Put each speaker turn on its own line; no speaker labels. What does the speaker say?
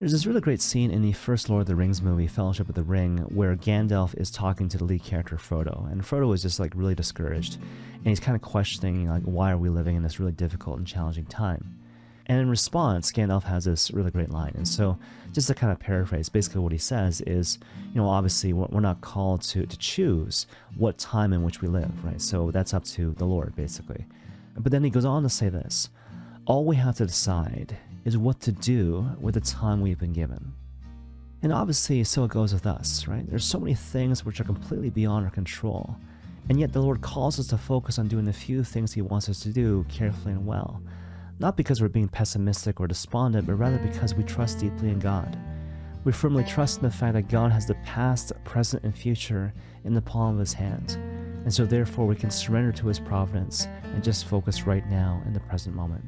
There's this really great scene in the first Lord of the Rings movie, Fellowship of the Ring, where Gandalf is talking to the lead character Frodo, and Frodo is just like really discouraged, and he's kind of questioning like why are we living in this really difficult and challenging time. And in response, Gandalf has this really great line. And so, just to kind of paraphrase, basically what he says is, you know, obviously we're not called to, to choose what time in which we live, right? So that's up to the Lord, basically. But then he goes on to say this all we have to decide is what to do with the time we've been given. And obviously, so it goes with us, right? There's so many things which are completely beyond our control. And yet, the Lord calls us to focus on doing the few things He wants us to do carefully and well. Not because we're being pessimistic or despondent, but rather because we trust deeply in God. We firmly trust in the fact that God has the past, present, and future in the palm of His hand. And so, therefore, we can surrender to His providence and just focus right now in the present moment.